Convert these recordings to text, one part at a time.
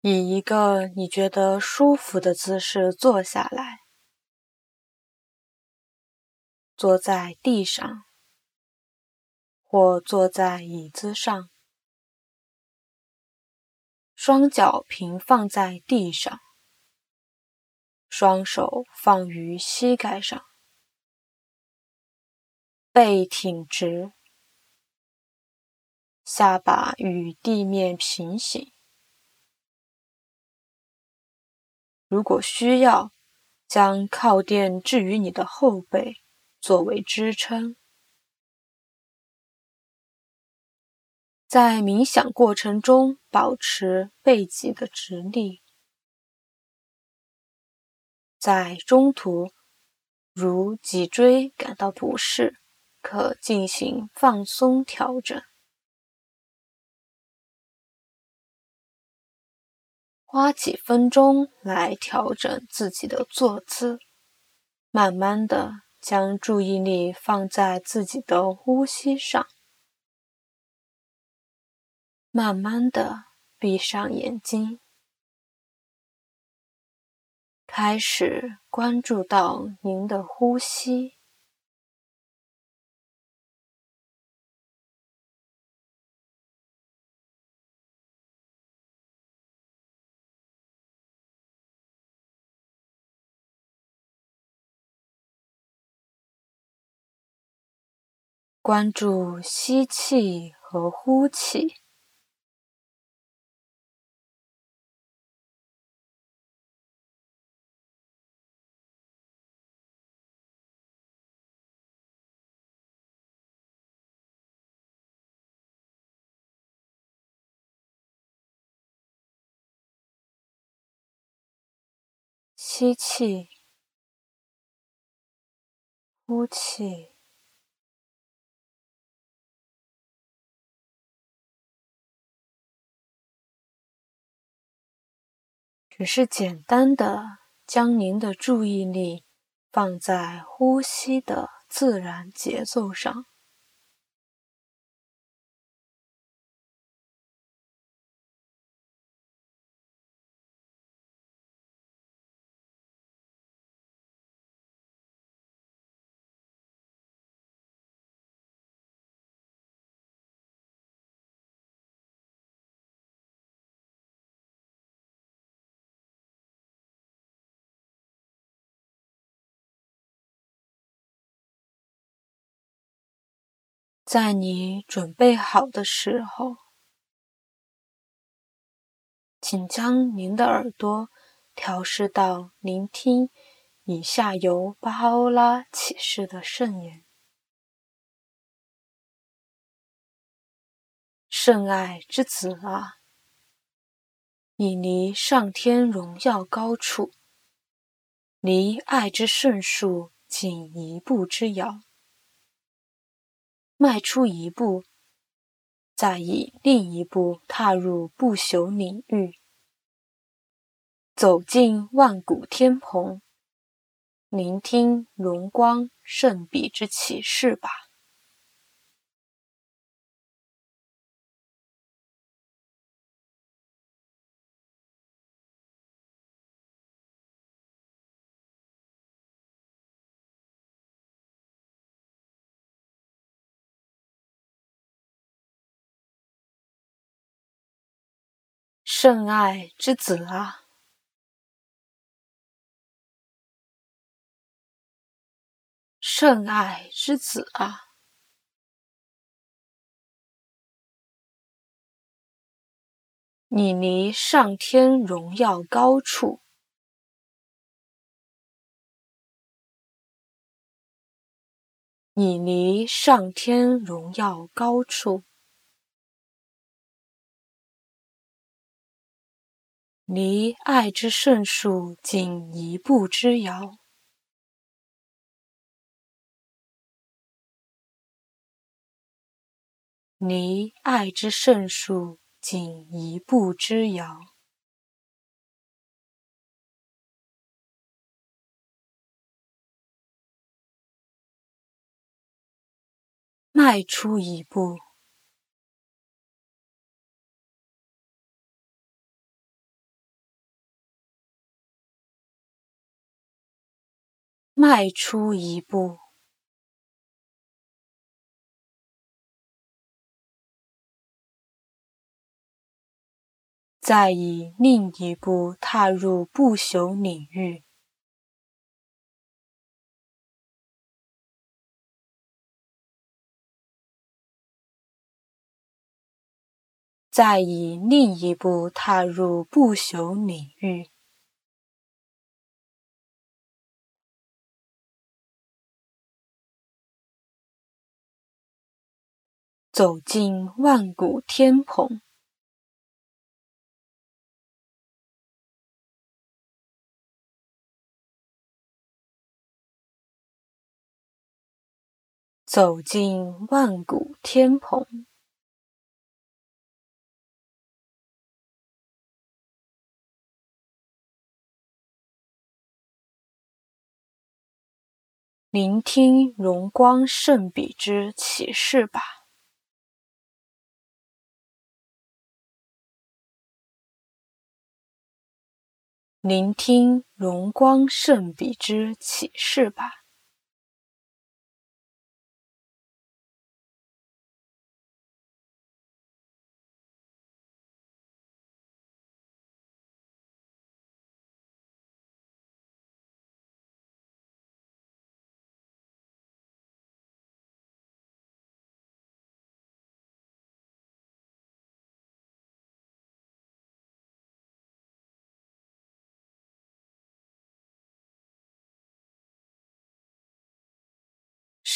以一个你觉得舒服的姿势坐下来，坐在地上，或坐在椅子上，双脚平放在地上，双手放于膝盖上，背挺直。下巴与地面平行。如果需要，将靠垫置于你的后背，作为支撑。在冥想过程中，保持背脊的直立。在中途，如脊椎感到不适，可进行放松调整。花几分钟来调整自己的坐姿，慢慢的将注意力放在自己的呼吸上，慢慢的闭上眼睛，开始关注到您的呼吸。关注吸气和呼气，吸气，呼气。只是简单的将您的注意力放在呼吸的自然节奏上。在你准备好的时候，请将您的耳朵调试到聆听以下由巴哈欧拉启示的圣言：圣爱之子啊，你离上天荣耀高处，离爱之圣树仅一步之遥。迈出一步，再以另一步踏入不朽领域，走进万古天蓬，聆听荣光圣笔之启示吧。圣爱之子啊，圣爱之子啊，你离上天荣耀高处，你离上天荣耀高处。离爱之圣树仅一步之遥，离爱之圣树仅一步之遥，迈出一步。迈出一步，再以另一步踏入不朽领域。再以另一步踏入不朽领域，走进万古天蓬，走进万古天蓬。聆听荣光圣笔之启示吧！聆听荣光圣笔之启示吧！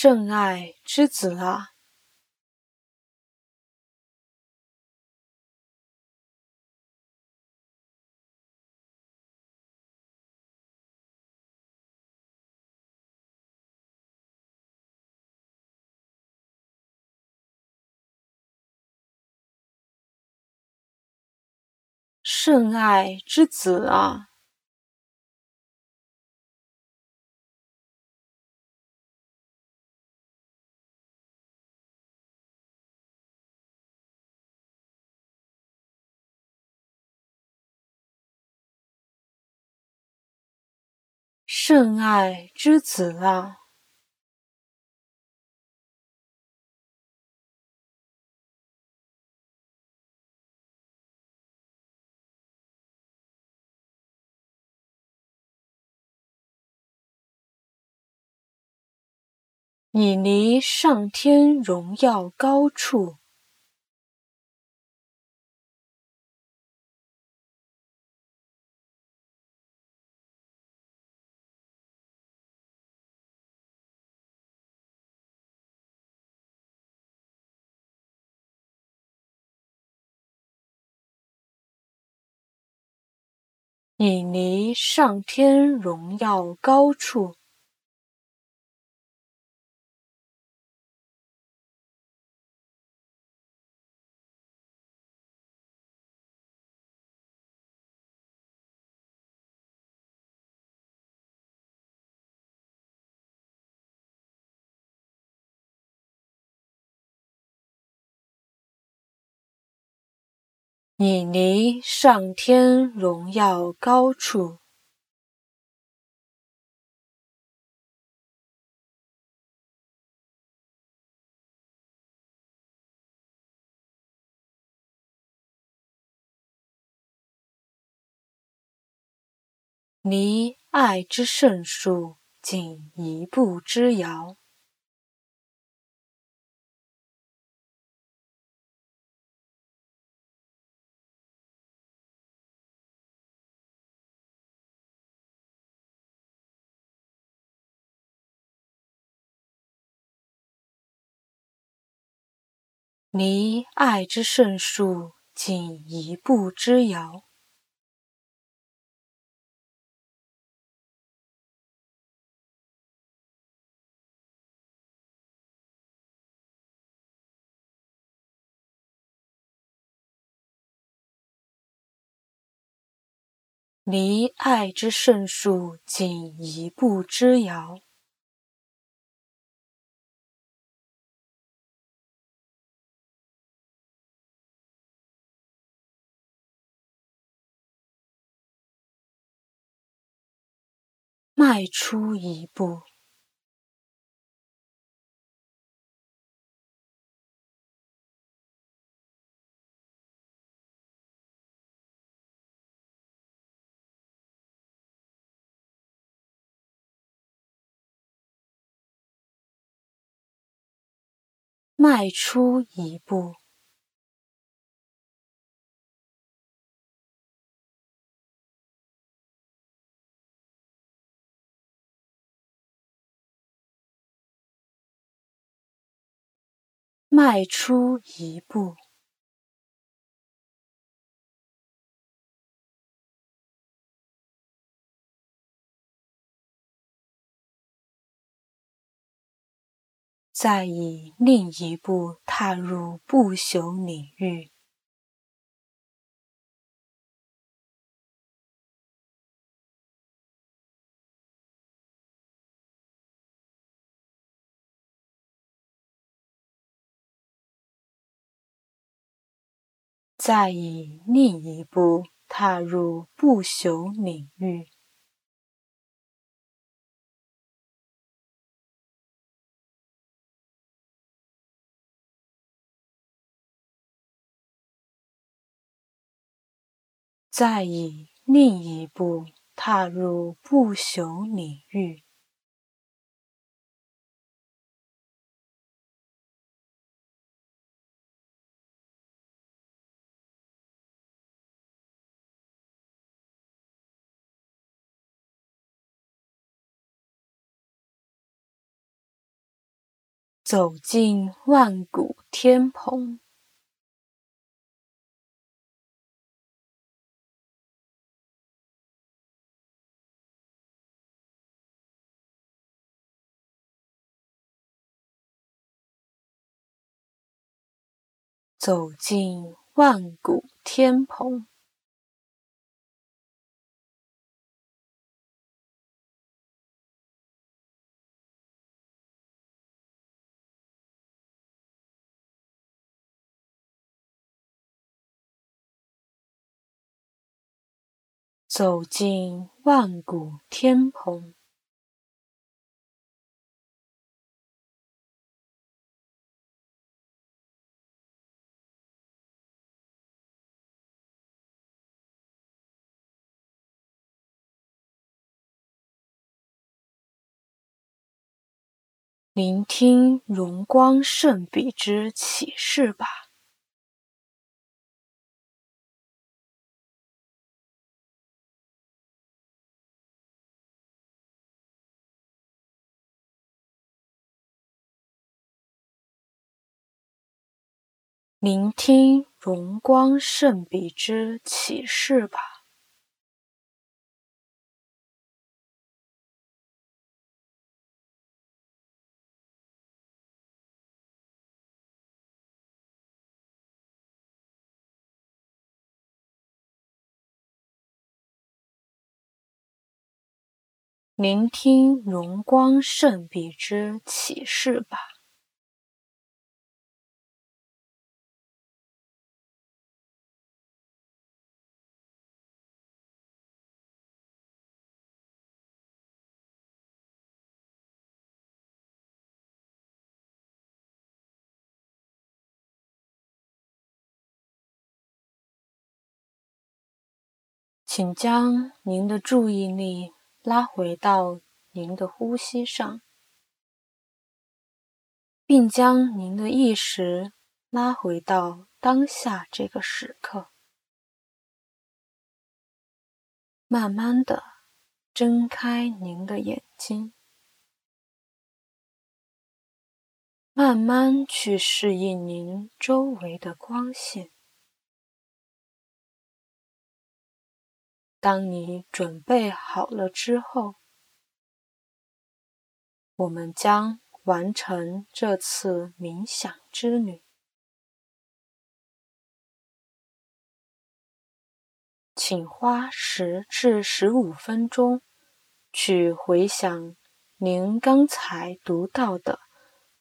圣爱之子啊，圣爱之子啊！圣爱之子啊，你离上天荣耀高处。你离上天荣耀高处，你离上天荣耀高处，离爱之圣树仅一步之遥。离爱之圣树仅一步之遥，离爱之圣树仅一步之遥。迈出一步。迈出一步，迈出一步。再以另一步踏入不朽领域，再以另一步踏入不朽领域。再以另一步踏入不朽领域，走进万古天蓬。走进万古天蓬，走进万古天蓬。聆听荣光圣笔之启示吧。聆听荣光圣笔之启示吧。聆听荣光圣笔之启示吧。请将您的注意力。拉回到您的呼吸上，并将您的意识拉回到当下这个时刻。慢慢的睁开您的眼睛，慢慢去适应您周围的光线。当你准备好了之后，我们将完成这次冥想之旅。请花十至十五分钟去回想您刚才读到的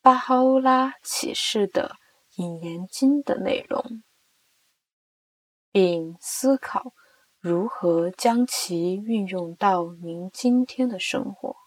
巴哈欧拉启示的引言经的内容，并思考。如何将其运用到您今天的生活。